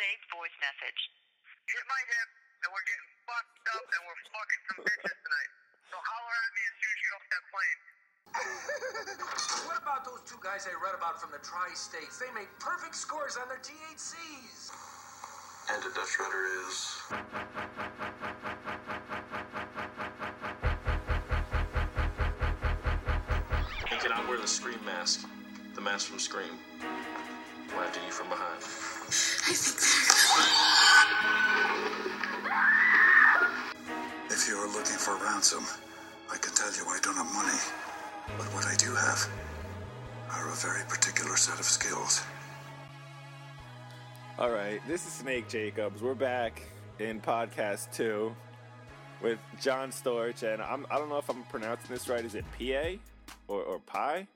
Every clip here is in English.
saved voice message. Hit my hip, and we're getting fucked up, and we're fucking some bitches tonight. So holler at me as soon as you get off that plane. What about those two guys I read about from the tri-states? They make perfect scores on their THCs. And a Dutch rudder is. And can I wear the Scream mask? The mask from Scream. Go after you from behind. If you are looking for ransom, I can tell you I don't have money. But what I do have are a very particular set of skills. All right, this is Snake Jacobs. We're back in podcast two with John Storch, and I'm, I don't know if I'm pronouncing this right. Is it PA or, or Pi?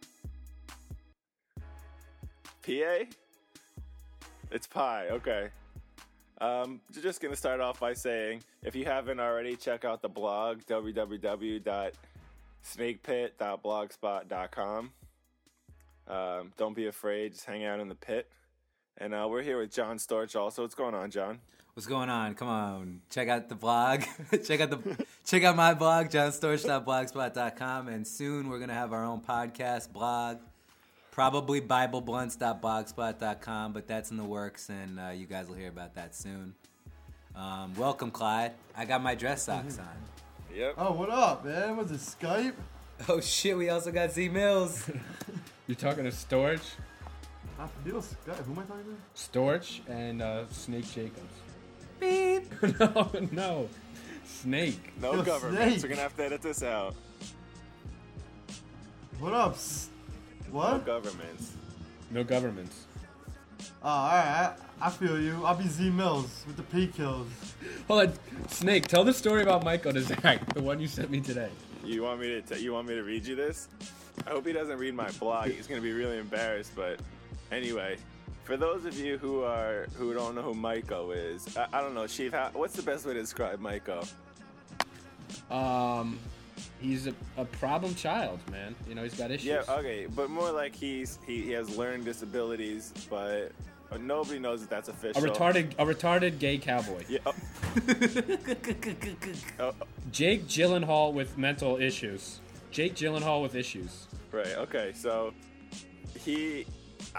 PA? It's Pi, okay. Um, just gonna start off by saying if you haven't already, check out the blog www.snakepit.blogspot.com. Um, don't be afraid, just hang out in the pit. And uh, we're here with John Storch also. What's going on, John? What's going on? Come on, check out the blog. check out the check out my blog, johnstorch.blogspot.com, and soon we're gonna have our own podcast blog, probably BibleBlunts.blogspot.com, but that's in the works, and uh, you guys will hear about that soon. Um, welcome, Clyde. I got my dress socks on. Yep. Oh, what up, man? Was it Skype? Oh shit, we also got Z Mills. You're talking to Storage, Not the deal, Skype. Who am I talking to? Storch, and uh, Snake Jacobs. Beep. no, no, Snake. No Yo, government. Snake. We're gonna have to edit this out. What up? S- No governments. No governments. Oh, alright. I, I feel you. I'll be Z Mills with the P kills. Hold on, Snake. Tell the story about Michael to Zach, the one you sent me today. You want me to? T- you want me to read you this? I hope he doesn't read my blog. He's gonna be really embarrassed. But anyway, for those of you who are who don't know who Maiko is, I, I don't know, Chief. How, what's the best way to describe Maiko? Um, he's a, a problem child, man. You know, he's got issues. Yeah, okay, but more like he's he, he has learning disabilities, but nobody knows that that's official. a official. retarded, a retarded gay cowboy. Yeah. Oh, oh, oh, Jake Gyllenhaal with mental issues. Jake Gyllenhaal with issues. right. Okay. So he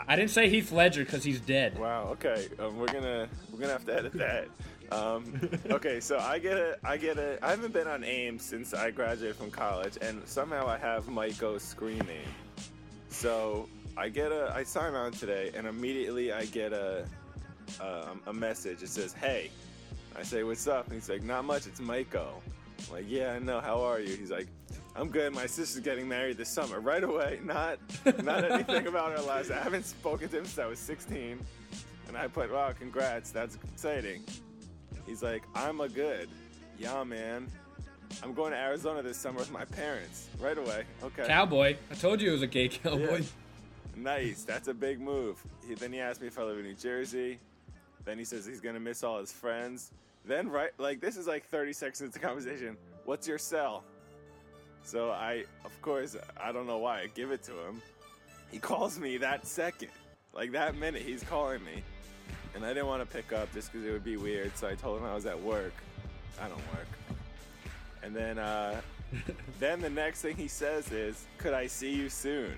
I didn't say Heath Ledger because he's dead. Wow. Okay. Um, we're gonna we're gonna have to edit that. Um, okay. So I get a I get a I haven't been on AIM since I graduated from college, and somehow I have Maiko's screen name. So I get a I sign on today, and immediately I get a um, a message. It says, "Hey." I say, "What's up?" And he's like, "Not much. It's Maiko." I'm like, "Yeah, I know. How are you?" He's like. I'm good. My sister's getting married this summer. Right away. Not not anything about our lives. I haven't spoken to him since I was 16. And I put, wow, congrats. That's exciting. He's like, I'm a good. Yeah, man. I'm going to Arizona this summer with my parents. Right away. Okay. Cowboy. I told you it was a gay cowboy. Yeah. Nice. That's a big move. He, then he asked me if I live in New Jersey. Then he says he's going to miss all his friends. Then, right, like, this is like 30 seconds into the conversation. What's your cell? So I, of course, I don't know why I give it to him. He calls me that second. Like that minute, he's calling me. And I didn't want to pick up just because it would be weird. So I told him I was at work. I don't work. And then, uh, then the next thing he says is, "Could I see you soon?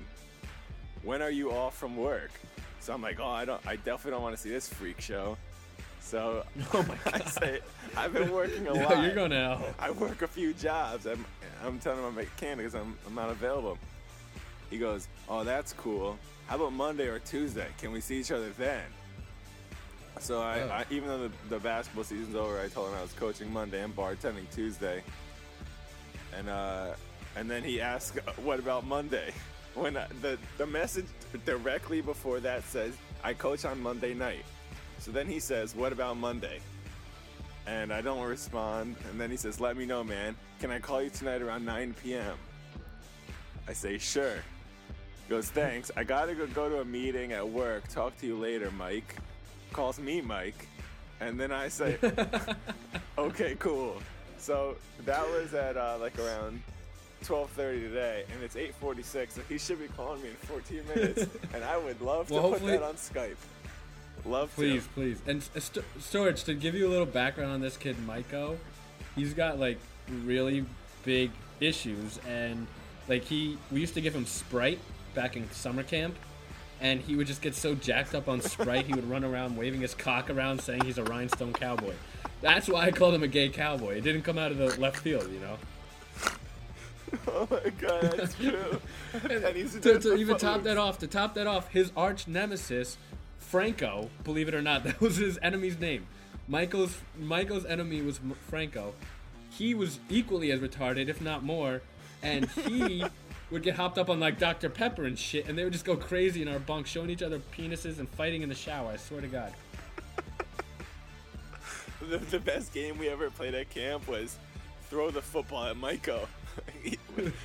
When are you off from work?" So I'm like, "Oh, I don't. I definitely don't want to see this freak show." So Oh my I say, "I've been working a No, lot. you're going to hell. I work a few jobs. I'm, I'm telling him I'm a mechanic because I'm, I'm not available." He goes, "Oh, that's cool. How about Monday or Tuesday? Can we see each other then?" So I, Oh. I even though the, the basketball season's over, I told him I was coaching Monday and bartending Tuesday. And uh, and then he asked, "What about Monday?" When uh, the the message directly before that says, "I coach on Monday night." So then he says, "What about Monday?" And I don't respond. And then he says, "Let me know, man. Can I call you tonight around 9 p.m.?" I say, "Sure." He goes, "Thanks. I gotta go, go to a meeting at work. Talk to you later, Mike." Calls me Mike, and then I say, "Okay, cool." So that was at uh, like around 12:30 today, and it's 8:46. So he should be calling me in 14 minutes, and I would love to Well, put that on Skype. Love Please, to. please. Please. And uh, St- Storage, to give you a little background on this kid, Maiko, he's got like really big issues. And like he, we used to give him Sprite back in summer camp. And he would just get so jacked up on Sprite, he would run around waving his cock around saying he's a rhinestone cowboy. That's why I called him a gay cowboy. It didn't come out of the left field, you know? Oh my god, that's true. and to, to even top that off, to top that off, his arch nemesis, Franco, believe it or not, that was his enemy's name. Michael's Michael's enemy was M- Franco. He was equally as retarded, if not more, and he would get hopped up on like Dr. Pepper and shit, and they would just go crazy in our bunk, showing each other penises and fighting in the shower. I swear to God. The, the best game we ever played at camp was throw the football at Maiko. we,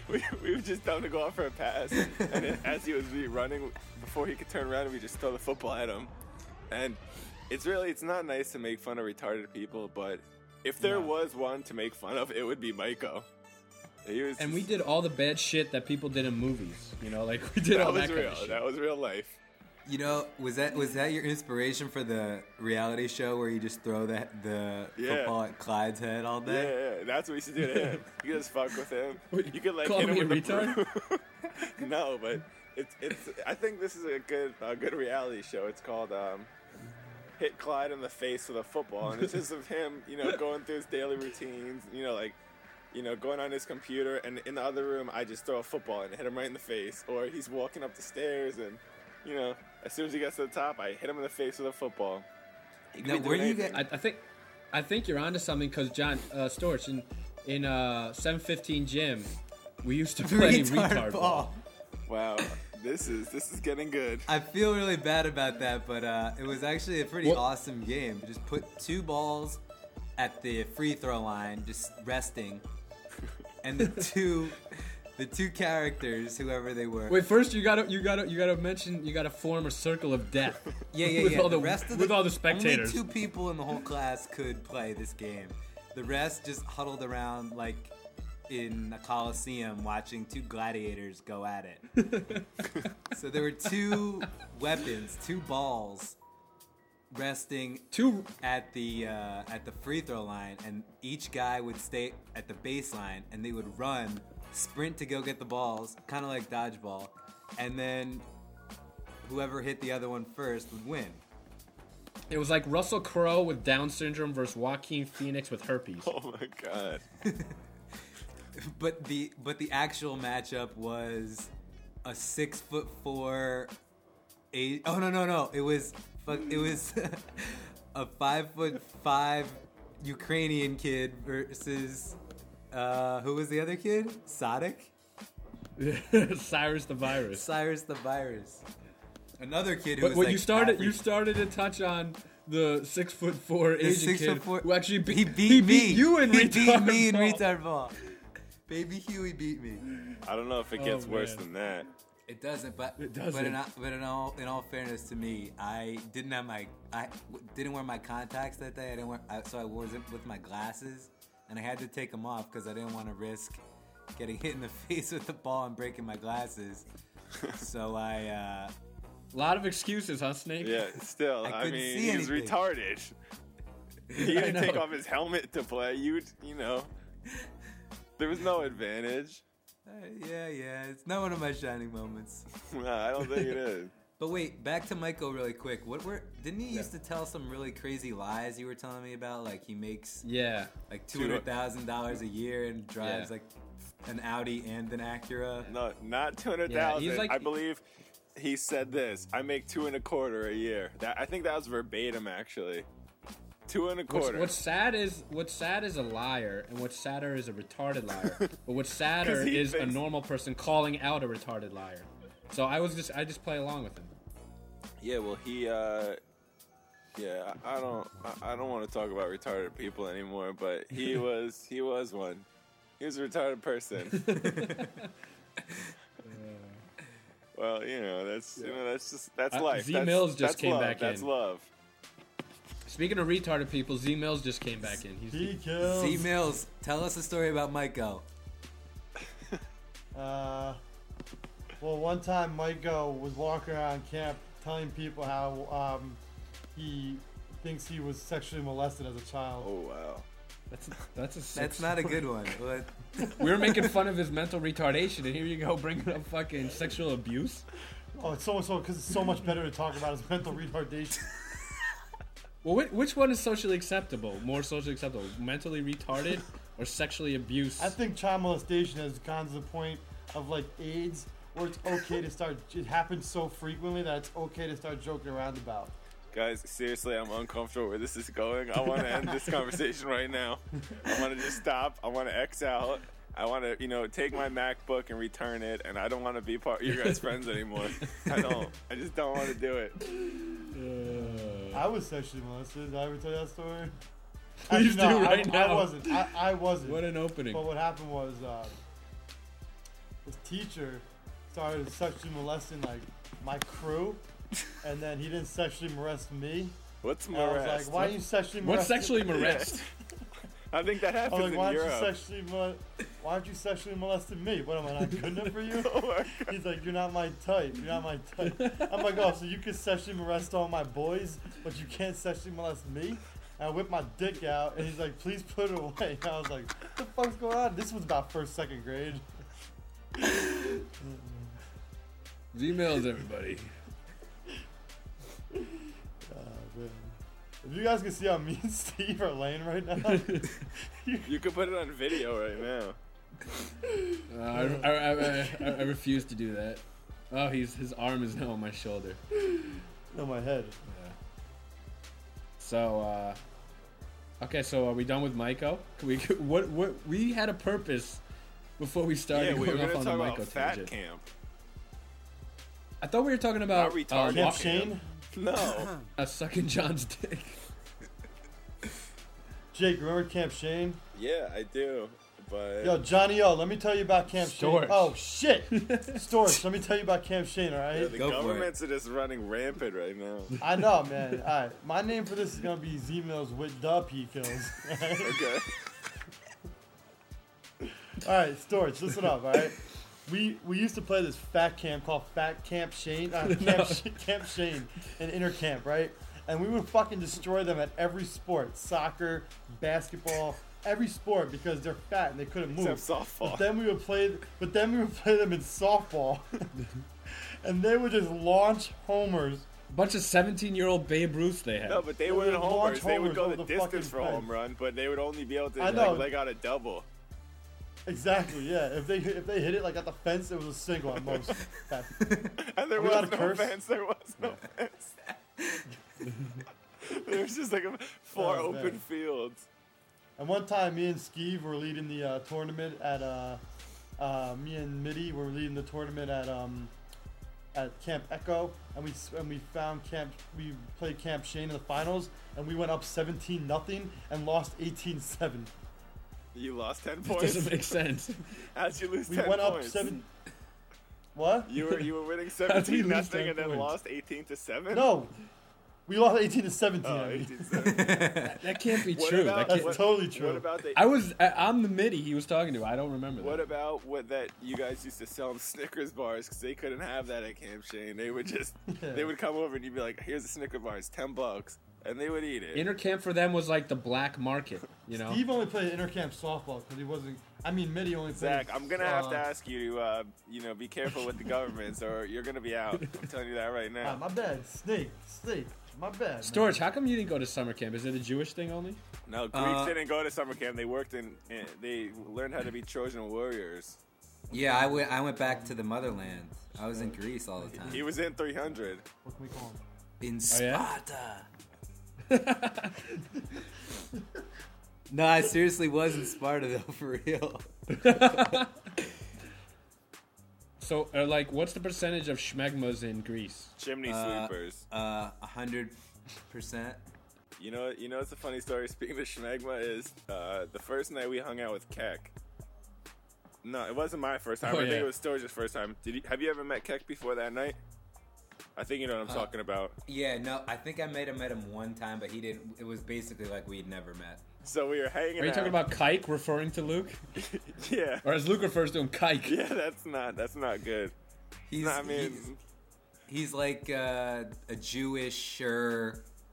we, we would just him to go out for a pass, and as he was running, before he could turn around, we just throw the football at him. And it's really, it's not nice to make fun of retarded people, but if there No. was one to make fun of, it would be Maiko. He was And we did all the bad shit that people did in movies. You know, like we did that all was that kind real. of shit. That was real life. You know, was that was that your inspiration for the reality show where you just throw the the Yeah. football at Clyde's head all day? yeah, that's what we should do to him. You could just fuck with him. Wait, You could like call hit him me with a the retard? broom. no, but it's it's. I think this is a good a good reality show. It's called um, "Hit Clyde in the Face with a Football," and it's just of him, you know, going through his daily routines. You know, like. You know, going on his computer, and in the other room, I just throw a football and hit him right in the face. Or he's walking up the stairs, and you know, as soon as he gets to the top, I hit him in the face with a football. Now, where doing you get- I, I think, I think you're onto something because John uh, Storch in in uh, 715 gym, we used to play retard, ball. Wow, this is this is getting good. I feel really bad about that, but uh, it was actually a pretty Well- awesome game. Just put two balls at the free throw line, just resting, and the two the two characters, whoever they were. Wait, first you gotta you gotta you gotta mention you gotta form a circle of death. Yeah, yeah, with yeah. All the, the rest of the, with all the spectators. Only two people in the whole class could play this game. The rest just huddled around like in a coliseum watching two gladiators go at it. so there were two weapons, two balls resting Two at the uh, at the free throw line, and each guy would stay at the baseline, and they would run, sprint to go get the balls, kind of like dodgeball, and then whoever hit the other one first would win. It was like Russell Crowe with Down syndrome versus Joaquin Phoenix with herpes. Oh my god. But the but the actual matchup was a six foot four, eight. Oh no no no! It was fuck. It was a five foot five Ukrainian kid versus uh, who was the other kid? Sadik. Cyrus the virus. Cyrus the Virus. Another kid who But was what like you started half you started to touch on the six foot four the Asian six kid foot four. who actually beat, he beat me. you in he retard beat me in retard ball. Baby Huey beat me. I don't know if it Oh, gets worse man. than that. It doesn't, but It But doesn't. in, all- but in all in all fairness to me, I didn't have my I w- didn't wear my contacts that day. I didn't wear I, so I wasn't with my glasses, and I had to take them off because I didn't want to risk getting hit in the face with the ball and breaking my glasses. so I uh, A lot of excuses, huh, Snake? Yeah, still, I I, couldn't mean, see he's anything. retarded. He didn't take off his helmet to play. You, you know, there was no advantage. Uh, yeah yeah, it's not one of my shining moments. Nah, I don't think it is. But wait, back to Michael really quick. What were didn't he used to tell some really crazy lies you were telling me about? Like he makes Yeah. like two hundred thousand dollars a year and drives Yeah. like an Audi and an Acura. No, not two hundred thousand. Yeah, like- I believe he said this. I make two and a quarter a year. That I think that was verbatim, actually. Two and a What's, quarter. what's sad is what's sad is a liar, and what's sadder is a retarded liar. but what's sadder is a normal person calling out a retarded liar. So I was just I just play along with him. Yeah, well, he. uh Yeah, I don't. I- I don't want to talk about retarded people anymore. But he was. He was one. He was a retarded person. well, you know, that's you know, that's just that's Uh, life. Z that's, Mills just that's came love. back That's in. That's love. Speaking of retarded people, Z Mills just came back in. He's He kills. Z Mills, tell us a story about Michael. Uh, well, one time Maiko was walking around camp telling people how um, he thinks he was sexually molested as a child. Oh wow. That's that's a That's not a good one. What? We were making fun of his mental retardation, and here you go bringing up fucking sexual abuse. Oh, it's so so because it's so much better to talk about his mental retardation. Well, which, which one is socially acceptable? More socially acceptable, mentally retarded or sexually abused? I think child molestation has gone to the point of like AIDS, where it's okay to start. It happens so frequently that it's okay to start joking around about. Guys, seriously, I'm uncomfortable where this is going. I want to end this conversation right now. I want to just stop. I want to X out. I want to, you know, take my MacBook and return it, and I don't want to be part of your guys' friends anymore. I don't. I just don't want to do it. Uh, I was sexually molested. Did I ever tell you that story? Please Actually, no, do I- right I, now. I wasn't. I, I wasn't. what an opening. But what happened was, uh, his teacher started sexually molesting like my crew, and then he didn't sexually molest me. What's And I was molest? like, "Why are you sexually molesting? What's molesting?" sexually molest? I think that happened. I happens like, in "Why aren't Europe. you sexually mol- Why aren't you sexually molesting me? What am I not good enough for you?" oh my God. He's like, "You're not my type. You're not my type." I'm like, "Oh, so you can sexually molest all my boys, but you can't sexually molest me?" And I whip my dick out, and he's like, "Please put it away." And I was like, "What the fuck's going on?" This was about first, second grade. Emails everybody. If you guys can see how me and Steve are laying right now, You could put it on video right now. Uh, I, I, I, I, I refuse to do that. Oh, he's his arm is now on my shoulder. on my head. So, uh, okay, so are we done with Maiko? Can we? What? What? We had a purpose before we started yeah, we were going off gonna on the talk about Maiko fat tangent. camp. I thought we were talking about Not retarded. um, Camp wa- Shane, No. uh, sucking John's dick. Jake, remember Camp Shane? yeah, I do. But Yo, Johnny, yo, let me tell you about Camp Storch. Shane. Oh shit, Storch, let me tell you about Camp Shane. All yeah, right. the Go for it. governments are just running rampant right now. I know, man. All right, my name for this is gonna be Z Mills with Dub He Kills. Okay. All right, Storch, listen up. All right, we we used to play this fat camp called Fat Camp Shane, uh, Camp, Sh- camp Shane, in inner camp, right? And we would fucking destroy them at every sport, soccer, basketball, every sport because they're fat and they couldn't move. Except softball. But then we would play, but then we would play them in softball, and they would just launch homers. Bunch of seventeen-year-old Babe Ruth they had. No, but they They wouldn't would launch homers. They would go the the distance for a home run, but they would only be able to I like, know. leg out a double. Exactly, yeah. If they hit, if they hit it like at the fence, it was a single at most. And there we was no curse? fence. There was no fence. there was just like a, four Oh, open man. fields. And one time, me and Steve were leading the uh, tournament at uh, uh, me and Mitty were leading the tournament at um, at Camp Echo, and we and we found Camp we played Camp Shane in the finals, and we went up 17 nothing and lost 18-7. You lost ten It points. doesn't make sense. How'd you lose We ten went up seven. What? You were you were winning seventeen nothing 10 and then points? lost eighteen to seven. No, we lost 18 to 17. Oh, I mean. 18 7. That can't be What true. about- That That's can't, totally true. What about the I was. I, I'm the Mitty he was talking to. I don't remember that. What about what that you guys used to sell them Snickers bars because they couldn't have that at Camp Shane. They would just they would come over and you'd be like, "Here's a Snickers bar, it's ten bucks," and they would eat it. Inner camp for them was like the black market. You know. Steve only played intercamp softball because he wasn't. I mean, Mitty only played. Zach, I'm gonna have to uh, ask you to, uh, you know, be careful with the governments, or you're gonna be out. I'm telling you that right Ah, now. my bad, Snake, Snake, my bad. man. Storage. How come you didn't go to summer camp? Is it a Jewish thing only? No, Greeks Uh, didn't go to summer camp. They worked in, in. They learned how to be Trojan warriors. Yeah, I went. I went back to the motherland. I was in Greece all the time. He was in 300. What can we call him? in Oh, yeah? Sparta. no, I seriously was in Sparta though, for real. So, uh, like, what's the percentage of schmegmas in Greece? Chimney Uh, sweepers. Uh, a hundred percent. You know, you know, it's a funny story. Speaking of schmegma, is uh, the first night we hung out with Keck. No, it wasn't my first time. Oh, I think yeah. it was Storage's first time. Did you, have you ever met Keck before that night? I think you know what I'm Uh, talking about. Yeah, no, I think I might have met him one time, but he didn't. It was basically like we'd never met. So we were hanging. Are you out. talking about kike referring to Luke, yeah, or as Luke refers to him, kike? yeah. That's not. That's not good. He's, No, I mean, he's, he's like uh, a Jewish,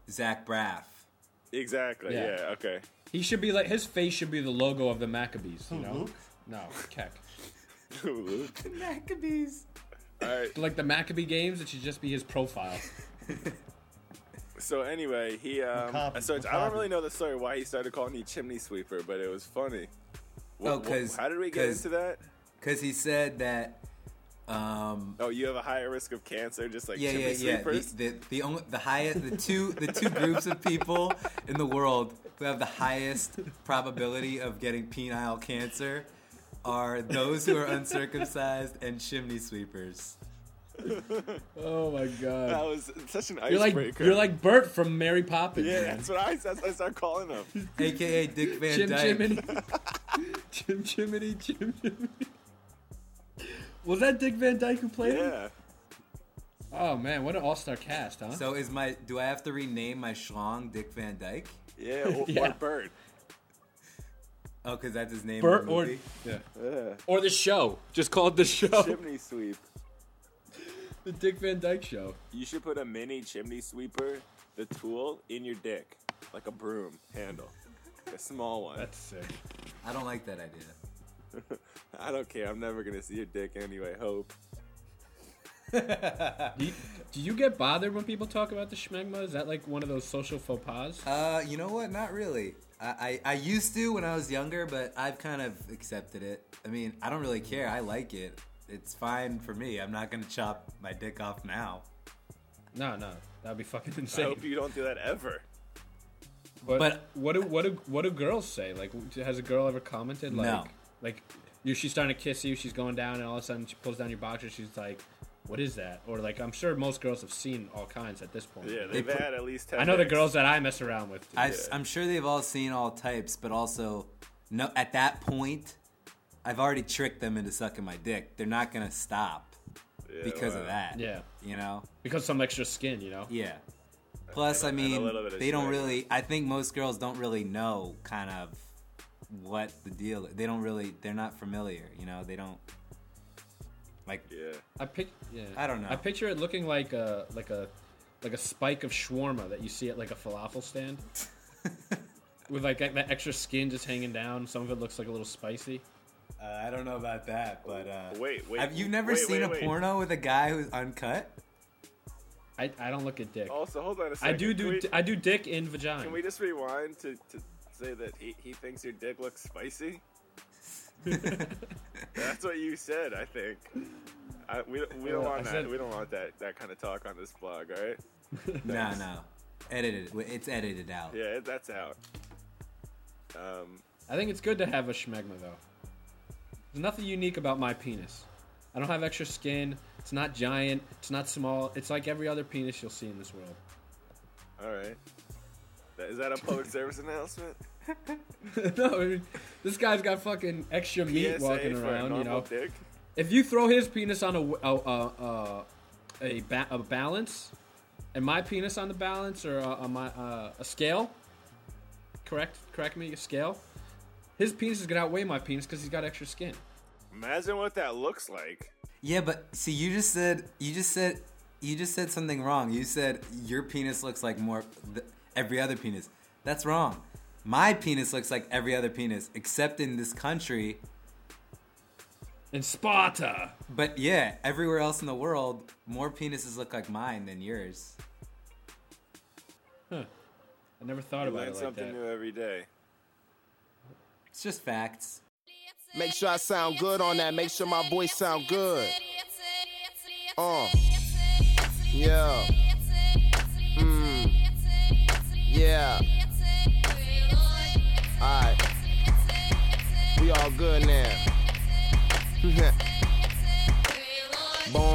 Zach Braff. Exactly. Yeah. Yeah. okay. He should be like his face should be the logo of the Maccabees. You Who, know? Luke? No, Keck. Luke. Maccabees. All right. Like the Maccabee games, it should just be his profile. So anyway, he um. Macabre, so it's, I don't really know the story why he started calling me chimney sweeper, but it was funny. Wh- Oh, 'cause- how did we get 'cause- into that? Because he said that. Um, Oh, you have a higher risk of cancer, just like yeah, chimney yeah, yeah. The, the, the only the highest the two the two groups of people in the world who have the highest probability of getting penile cancer are those who are uncircumcised and chimney sweepers. Oh my god. that was such an You're like icebreaker. you're like Bert from Mary Poppins. yeah, man. that's what I. That's what I started calling him. AKA Dick Van Chim Dyke. Chimney. Chim Chimney, Chim Chimney. Was that Dick Van Dyke who played him? Yeah. Oh man, what an all-star cast, huh? So is my do I have to rename my schlong Dick Van Dyke? Yeah. Or, Yeah. or Bert. Oh, because that's his name. Bert or yeah. Yeah. or the show. Just call it the show. Chimney sweep. The Dick Van Dyke show. You should put a mini chimney sweeper, the tool, in your dick, like a broom handle, a small one. That's sick. I don't like that idea. I don't care. I'm never gonna see your dick anyway. Hope. Do you, do you get bothered when people talk about the schmegma? Is that like one of those social faux pas? Uh, you know what? Not really. I, I, I used to when I was younger, but I've kind of accepted it. I mean, I don't really care. I like it. It's fine for me. I'm not gonna chop my dick off now. No, no, that'd be fucking insane. I hope you don't do that ever. But, But- what do what do what do girls say? Like, has a girl ever commented like, No. like, you she's starting to kiss you, she's going down, and all of a sudden she pulls down your boxer, she's like, "What is that?" Or like, I'm sure most girls have seen all kinds at this point. Yeah, They they've put- had at least ten. I know the girls that I mess around with. I, Yeah. I'm sure they've all seen all types, but also, no. At that point, I've already tricked them into sucking my dick. They're not gonna stop Yeah, because wow. of that. Yeah. You know. because some extra skin, you know. Yeah. Plus, I And a- and a mean, little bit of they don't schmegma. really. I think most girls don't really know kind of what the deal. is. They don't really. They're not familiar. You know. They don't. Like. Yeah. I pic, yeah. I don't know. I picture it looking like a like a like a spike of shawarma that you see at like a falafel stand. With like that that extra skin just hanging down. Some of it looks like a little spicy. Uh, I don't know about that, but uh, Wait, wait. have you never wait, seen wait, a wait. porno with a guy who's uncut? I, I don't look at dick. Also, hold on a I second. I do do we, I do dick in vagina. Can we just rewind to, to say that he, he thinks your dick looks spicy? That's what you said. I think. I, we we don't Uh, want I that. said- we don't want that that kind of talk on this blog. All right. No, no. Edited. It's edited out. Yeah, that's out. Um. I think it's good to have a schmegma though. There's nothing unique about my penis. I don't have extra skin. It's not giant. It's not small. It's like every other penis you'll see in this world. All right. Is that a public service announcement? no, I mean, this guy's got fucking extra meat PSA walking around. You know, dick? if you throw his penis on a a a, a, a, ba- a balance, and my penis on the balance or a, a, my, uh, a scale, correct? Correct me, a scale. His penis is gonna outweigh my penis because he's got extra skin. Imagine what that looks like. Yeah, but see, you just said you just said you just said something wrong. You said your penis looks like more th- every other penis. That's wrong. My penis looks like every other penis, except in this country. In Sparta. But yeah, everywhere else in the world, more penises look like mine than yours. Huh. I never thought You about learn it like something that. new every day. It's just facts. Make sure I sound good on that. Make sure my voice sound good. Uh. Yeah. Good now.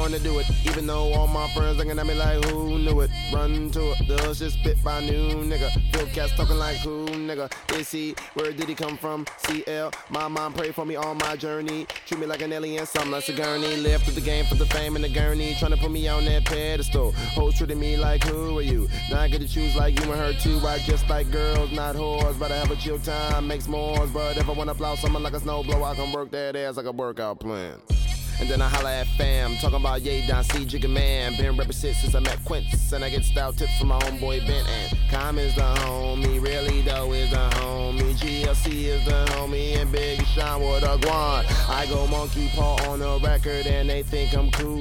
To do it, even though all my friends looking at me like who knew it. Run to it, the shit spit by new nigga. Phil cats talking like who nigga. Is he? Where did he come from? CL. My mom prayed for me on my journey. Treat me like an alien, something like Sigourney. Left with the game for the fame and the gurney. Trying to put me on that pedestal. Hoes treating me like who are you? Now I get to choose like you and her too. I just like girls, not whores. But I have a chill time, makes more. But if I wanna blow someone like a snowblower, I can work that ass like a workout plan. And then I holla at fam, talking about yay, Don C, Jigga Man. Been represent since I met Quince, and I get style tips from my homeboy Ben. And Com is the homie, really though is the homie. GLC is the homie, and Big Sean with a guan. I go monkey paw on the record, and they think I'm cool.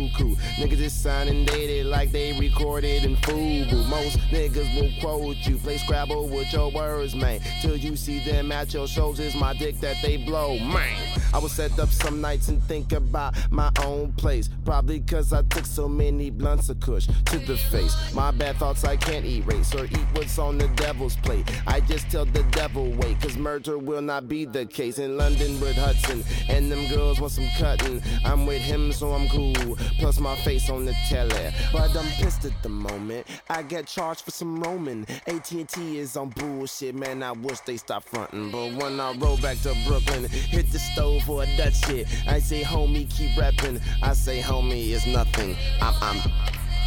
Niggas is signing dated like they recorded in FUBU. Most niggas will quote you, play Scrabble with your words, man. Till you see them at your shows, is my dick that they blow, man. I will set up some nights and think about my own place. Probably cause I took so many blunts of kush to the face. My bad thoughts I can't erase or eat what's on the devil's plate. I just tell the devil wait, cause murder will not be the case. In London with Hudson, and them girls want some cutting. I'm with him, so I'm cool. Plus my face on the telly. But I'm pissed at the moment. I get charged for some roaming. AT&T is on bullshit, man. I wish they stop fronting. But when I roll back to Brooklyn, hit the stove for a Dutch shit. I say, homie, keep reppin'. I say, homie, it's nothing. I'm, I'm,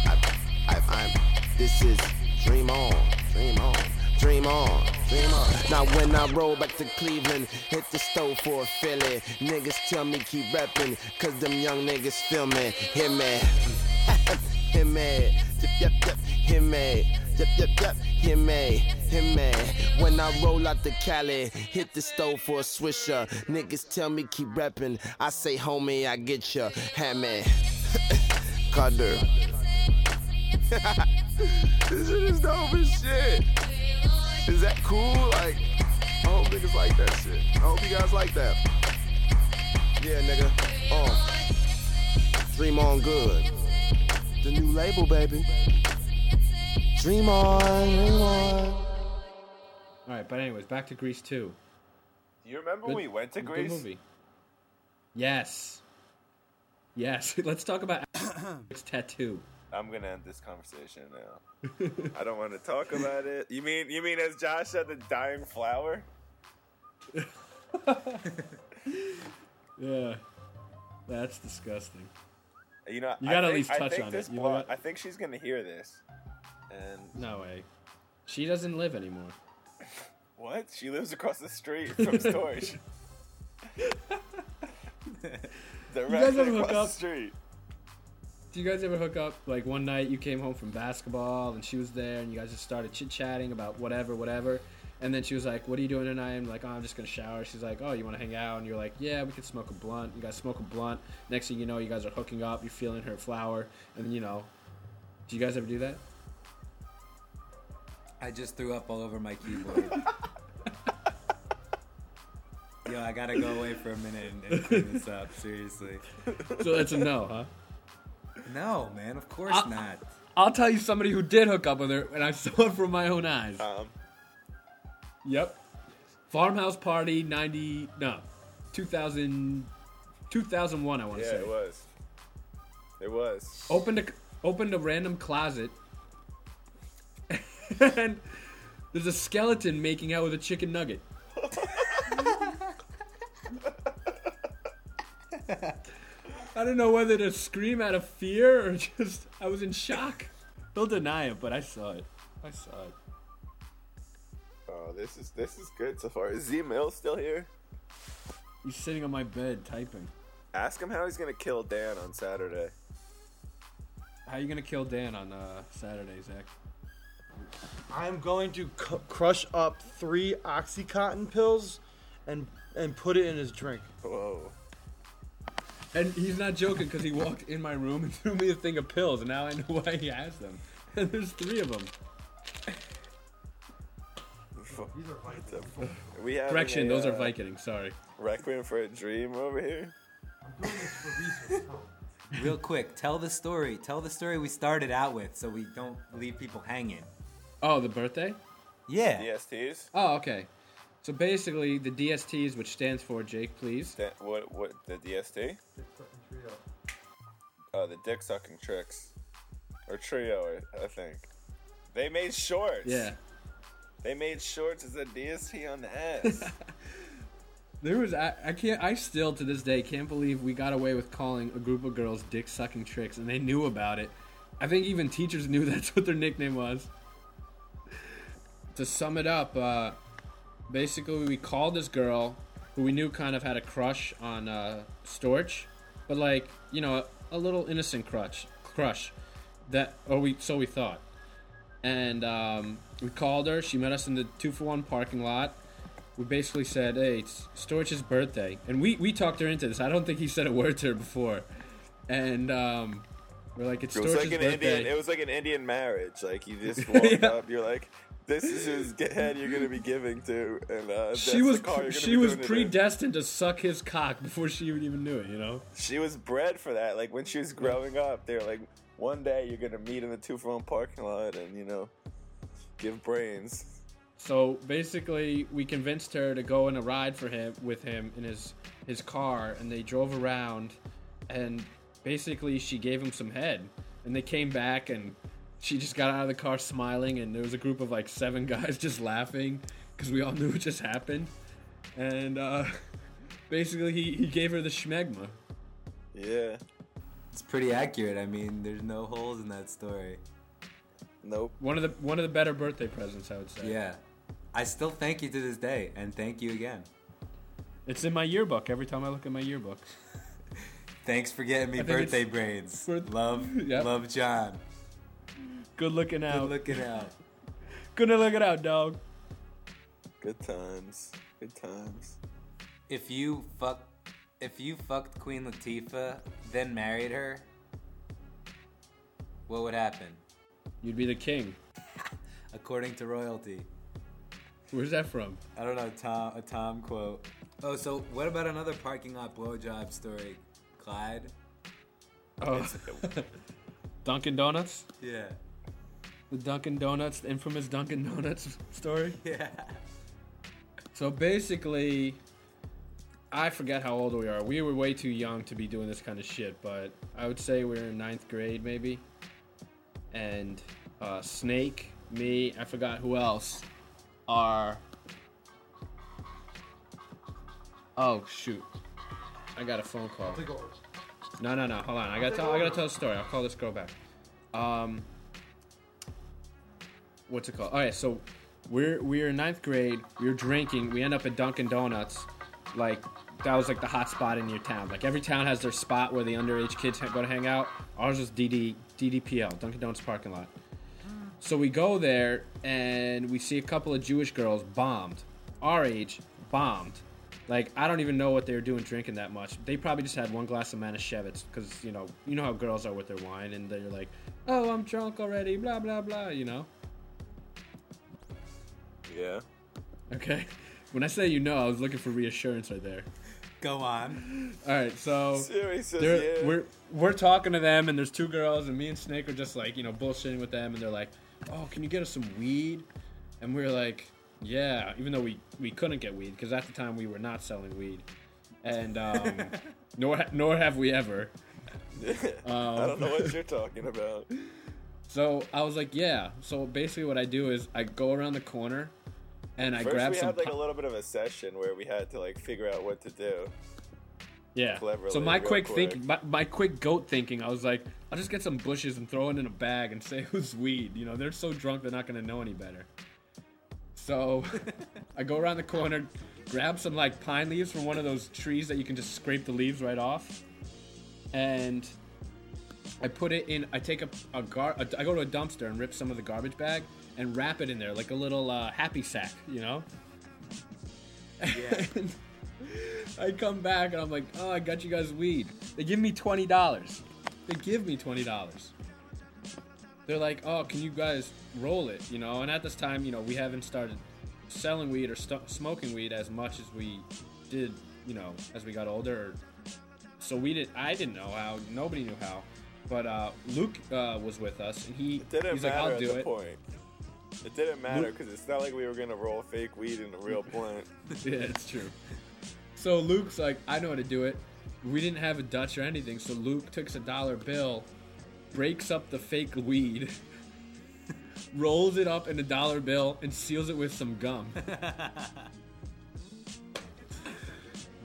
I, I, I'm. This is dream on, dream on. Dream on, dream on. Now when I roll back to Cleveland, hit the stove for a Philly. Niggas tell me keep reppin', cause them young niggas feel me. Hear me, hear me, yep, yep, yep, hear me. Yep, yep, yep, hear. When I roll out the Cali, hit the stove for a swisher. Niggas tell me keep reppin', I say homie, I get ya. Hammy, Carter. this shit is dope as shit. Is that cool? Like, I hope niggas like that shit. I hope you guys like that. Yeah, nigga. Oh. Dream on good. The new label, baby. Dream on, dream on. All right, but anyways, back to Greece 2. Do you remember Good- we went to good Greece? movie. Yes. Yes. Let's talk about Alex tattoo. I'm gonna end this conversation now. I don't want to talk about it. You mean you mean as Josh said, the dying flower? Yeah. That's disgusting. You know, You gotta at think- least I touch think on this it. You know blonde- I think she's gonna hear this. And No way. She doesn't live anymore. what? She lives across the street from storage. Directly ever hook across up? the street. Do you guys ever hook up like one night you came home from basketball and she was there and you guys just started chit chatting about whatever, whatever, and then she was like, "What are you doing tonight?" I'm like, "Oh, I'm just gonna shower." She's like, "Oh, you want to hang out?" And you're like, "Yeah, we could smoke a blunt." You guys smoke a blunt. Next thing you know, you guys are hooking up. You're feeling her flower, and you know, do you guys ever do that? I just threw up all over my keyboard. Yo, I gotta go away for a minute and, and clean this up. Seriously. So that's a no, huh? No, man. Of course I- not. I'll tell you somebody who did hook up with her, and I saw it from my own eyes. Um, Yep. Farmhouse Party 90, no, 2000, 2001, I want to yeah, say. it was. It was. Opened a, opened a random closet, and there's a skeleton making out with a chicken nugget. I don't know whether to scream out of fear or just, I was in shock. They'll deny it, but I saw it. I saw it. Oh, this is this is good so far. Is Z Mill still here? He's sitting on my bed typing. Ask him how he's gonna kill Dan on Saturday. How are you gonna kill Dan on uh, Saturday, Zach? I'm going to cu- crush up three OxyContin pills and and put it in his drink. Whoa. And he's not joking because he walked in my room and threw me a thing of pills, and now I know why he has them. And there's three of them. What the fuck? We have Correction, those are uh, Vicodin. Sorry. Requiem for a Dream over here. Real quick, tell the story. Tell the story we started out with, so we don't leave people hanging. Oh, the birthday? Yeah. DSTs. Oh, okay. So basically, the DSTs, which stands for Jake, please. Da- what what the DST? Oh, the dick sucking tricks, or trio, I- I think. They made shorts. Yeah. They made shorts as a DST on the ass. There was I, I can't I still to this day can't believe we got away with calling a group of girls dick sucking tricks and they knew about it. I think even teachers knew that's what their nickname was. To sum it up, uh, basically we called this girl who we knew kind of had a crush on uh, Storch, but like you know, a little innocent crush, crush. That or we so we thought, and um, we called her. She met us in the two for one parking lot. We basically said, "Hey, it's Storch's birthday," and we we talked her into this. I don't think he said a word to her before, and um, we're like, "It's It was Storch's like an birthday." Indian. It was like an Indian marriage. Like you just walked Yeah. up, you're like, "This is whose head you're gonna be giving to," and uh, she was the car you're she was doing it in. predestined to suck his cock before she even knew it. You know. She was bred for that. Like when she was growing up, they were like, "One day you're gonna meet in the two for one parking lot, and you know, give brains." So basically, we convinced her to go on a ride for him with him in his his car, and they drove around, and basically she gave him some head, and they came back, and she just got out of the car smiling, and there was a group of like seven guys just laughing because we all knew what just happened, and uh, basically he, he gave her the schmegma. Yeah. It's pretty accurate. I mean, there's no holes in that story. Nope. One of the one of the better birthday presents, I would say. Yeah. I still thank you to this day, and thank you again. It's in my yearbook every time I look at my yearbook. Thanks for getting me birthday it's- brains. birth- love, Yep. love, John. Good looking out. Good looking out. Good looking out, dog. Good times. Good times. If you fuck, if you fucked Queen Latifah, then married her, what would happen? You'd be the king. According to royalty. Where's that from? I don't know, Tom, a Tom quote. Oh, so what about another parking lot blowjob story, Clyde? Oh, Dunkin' Donuts. Yeah. The Dunkin' Donuts, the infamous Dunkin' Donuts story. Yeah. So basically, I forget how old we are. We were way too young to be doing this kind of shit, but I would say we are in ninth grade maybe. And uh, Snake, me, I forgot who else, are. Oh shoot! I got a phone call. No, no, no. Hold on. I gotta tell. I gotta tell a story. I'll call this girl back. Um, what's it called? All right. So we're we're in ninth grade. We are drinking. We end up at Dunkin' Donuts. Like that was like the hot spot in your town. Like every town has their spot where the underage kids go to hang out. Ours was DD DDPL Dunkin' Donuts parking lot. So we go there and we see a couple of Jewish girls bombed. Our age bombed. Like I don't even know what they were doing drinking that much. They probably just had one glass of Manischewitz because you know you know how girls are with their wine and they're like, oh I'm drunk already, blah blah blah. You know. Yeah. Okay. When I say you know, I was looking for reassurance right there. Go on. All right, so Siri says yeah. we're we're talking to them, and there's two girls, and me and Snake are just like you know bullshitting with them, and they're like, "Oh, can you get us some weed?" And we're like, "Yeah," even though we we couldn't get weed because at the time we were not selling weed, and um, nor nor have we ever. I don't know what you're talking about. So I was like, "Yeah." So basically, what I do is I go around the corner, and I First, grab we some. had like po- a little bit of a session where we had to like figure out what to do. Yeah. cleverly, so my quick, quick. thinking, my, my quick goat thinking, I was like, I'll just get some bushes and throw it in a bag and say who's weed. You know, they're so drunk they're not gonna know any better. So I go around the corner, grab some like pine leaves from one of those trees that you can just scrape the leaves right off, and I put it in. I take a, a gar. A, I go to a dumpster and rip some of the garbage bag and wrap it in there like a little uh, happy sack. You know. Yeah. I come back and I'm like, oh, I got you guys weed. They give me twenty dollars. They give me twenty dollars. They're like, oh, can you guys roll it? You know, and at this time, you know, we haven't started selling weed or st- smoking weed as much as we did, you know, as we got older. So we did. I didn't know how. Nobody knew how. But uh, Luke uh, was with us, and he It didn't he's like, I'll at do the it. point. It didn't matter because it's not like we were gonna roll fake weed in a real plant. yeah, it's true. So Luke's like, I know how to do it. We didn't have a Dutch or anything, so Luke takes a dollar bill, breaks up the fake weed, rolls it up in a dollar bill, and seals it with some gum.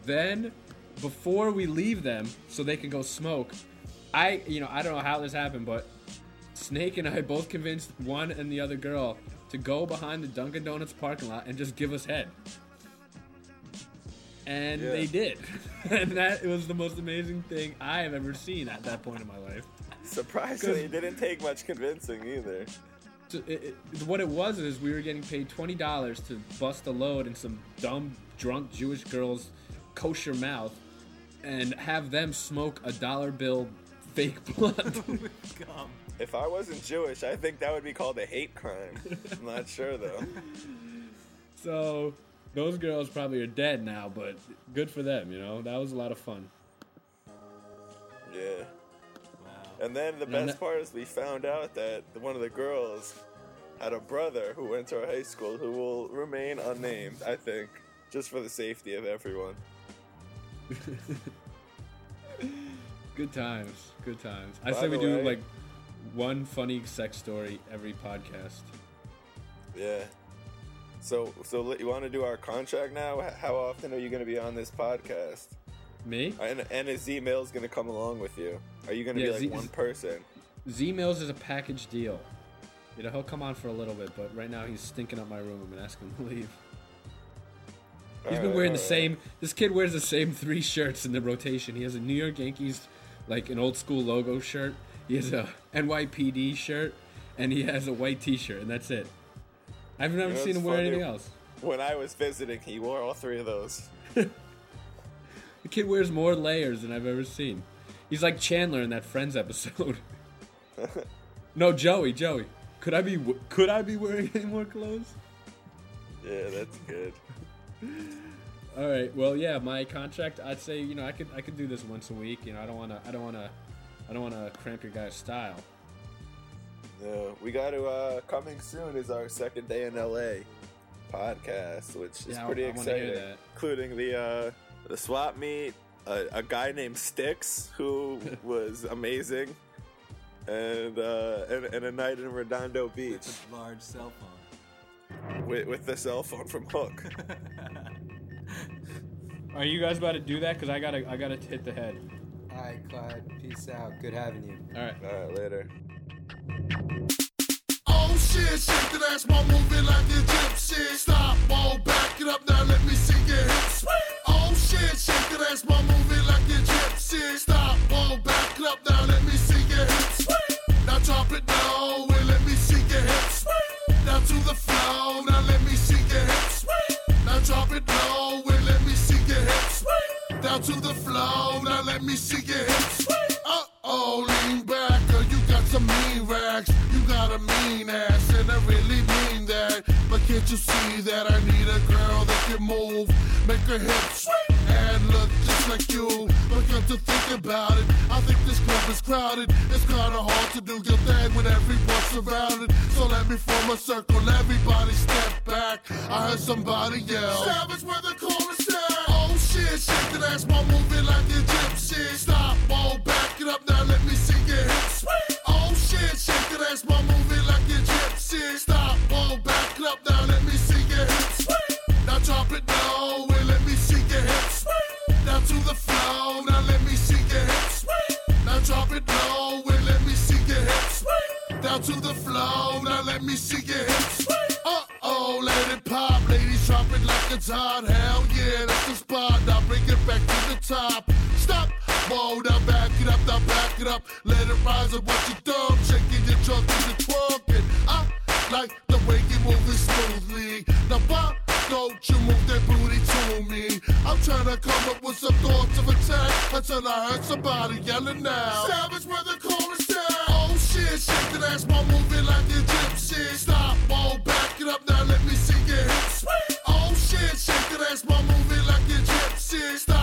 then, before we leave them, so they can go smoke, I, you know, I don't know how this happened, but Snake and I both convinced one and the other girl to go behind the Dunkin' Donuts parking lot and just give us head. and Yeah. they did, and that was the most amazing thing I have ever seen at that point in my life. Surprisingly, it didn't take much convincing either. So it, it, what it was is we were getting paid twenty dollars to bust a load in some dumb drunk Jewish girl's kosher mouth, and have them smoke a dollar bill fake blunt. If I wasn't Jewish, I think that would be called a hate crime. I'm not sure though. so those girls probably are dead now, but good for them. You know that was a lot of fun. Yeah. Wow. And then the No, best no- part is we found out that one of the girls had a brother who went to our high school who will remain unnamed, I think, just for the safety of everyone. Good times, good times. I By say we the do like one funny sex story every podcast. Yeah. So, so you want to do our contract now? How often are you going to be on this podcast? Me? And, and is Z Mills going to come along with you? Are you going to Yeah, be like Z- one person? Z Mills is a package deal. You know, he'll come on for a little bit, but right now he's stinking up my room. I'm gonna ask him to leave. He's been Alright, wearing the alright. same. This kid wears the same three shirts in the rotation. He has a New York Yankees, like an old school logo shirt. He has a NYPD shirt, and he has a white T-shirt, and that's it. I've never You know, seen him wear anything else. When I was visiting, he wore all three of those. The kid wears more layers than I've ever seen. He's like Chandler in that Friends episode. no, Joey, Joey. Could I be could I be wearing any more clothes? Yeah, that's good. All right. Well, yeah, my contract. I'd say you know I could I could do this once a week. You know I don't want to I don't want to I don't want to cramp your guy's style. No, we got to uh coming soon is our second day in LA podcast, which is Yeah, pretty I wanna hear exciting, that. including the uh the swap meet, a, a guy named Sticks who was amazing, and uh and, and a night in Redondo Beach Large cell phone. with, with the cell phone from Hook. Are you guys about to do that? Cause I gotta I gotta hit the head. All right, Clyde. Peace out. Good having you. All right. All right, later. Oh shit, shake that ass while moving like a gypsy. Stop, whoa, back it up now, let me see your hips. Oh shit, shake that ass while moving like a gypsy. Stop, whoa, back it up now, let me see your hips. Now drop it low and let me see your hips. Now to the flow, now let me see your hips. Now drop it low and let me see your hips. Down to the flow, now let me see your hips. Uh oh, lean back, girl, you got some mean racks. You got a mean ass, and I really mean that. But can't you see that I need a girl that can move, make her hips and look just like you? But got to think about it. I think this club is crowded. It's kinda hard to do your thing with everyone surrounded. So let me form a circle, everybody step back. I heard somebody yell. Savage where the chorus shit, shake that ass while moving like a gypsy. Stop, whoa, back it up now, let me see your hips. Oh shit, shake that ass while moving like a gypsy. Stop, whoa, back it up now, let me see your hips. Now drop it low and let me see your hips. Now to the flow, now let me see your hips. Now drop it low and let me see your hips. Down to the flow, now let me see your hips. Uh oh, let it pop, ladies drop it like it's hot. Hell yeah, top. Stop, whoa, now back it up, now back it up. Let it rise up what you dumb, shaking your junk to the twerking. I like the way you move it smoothly. Now why don't you move that booty to me? I'm trying to come up with some thoughts of attack until I heard somebody yelling now. Savage where the chorus down. Oh shit, shake that ass while moving like a gypsy. Stop, whoa, back it up now, let me see your hips. Oh shit, shake that ass while moving like a gypsy. Stop,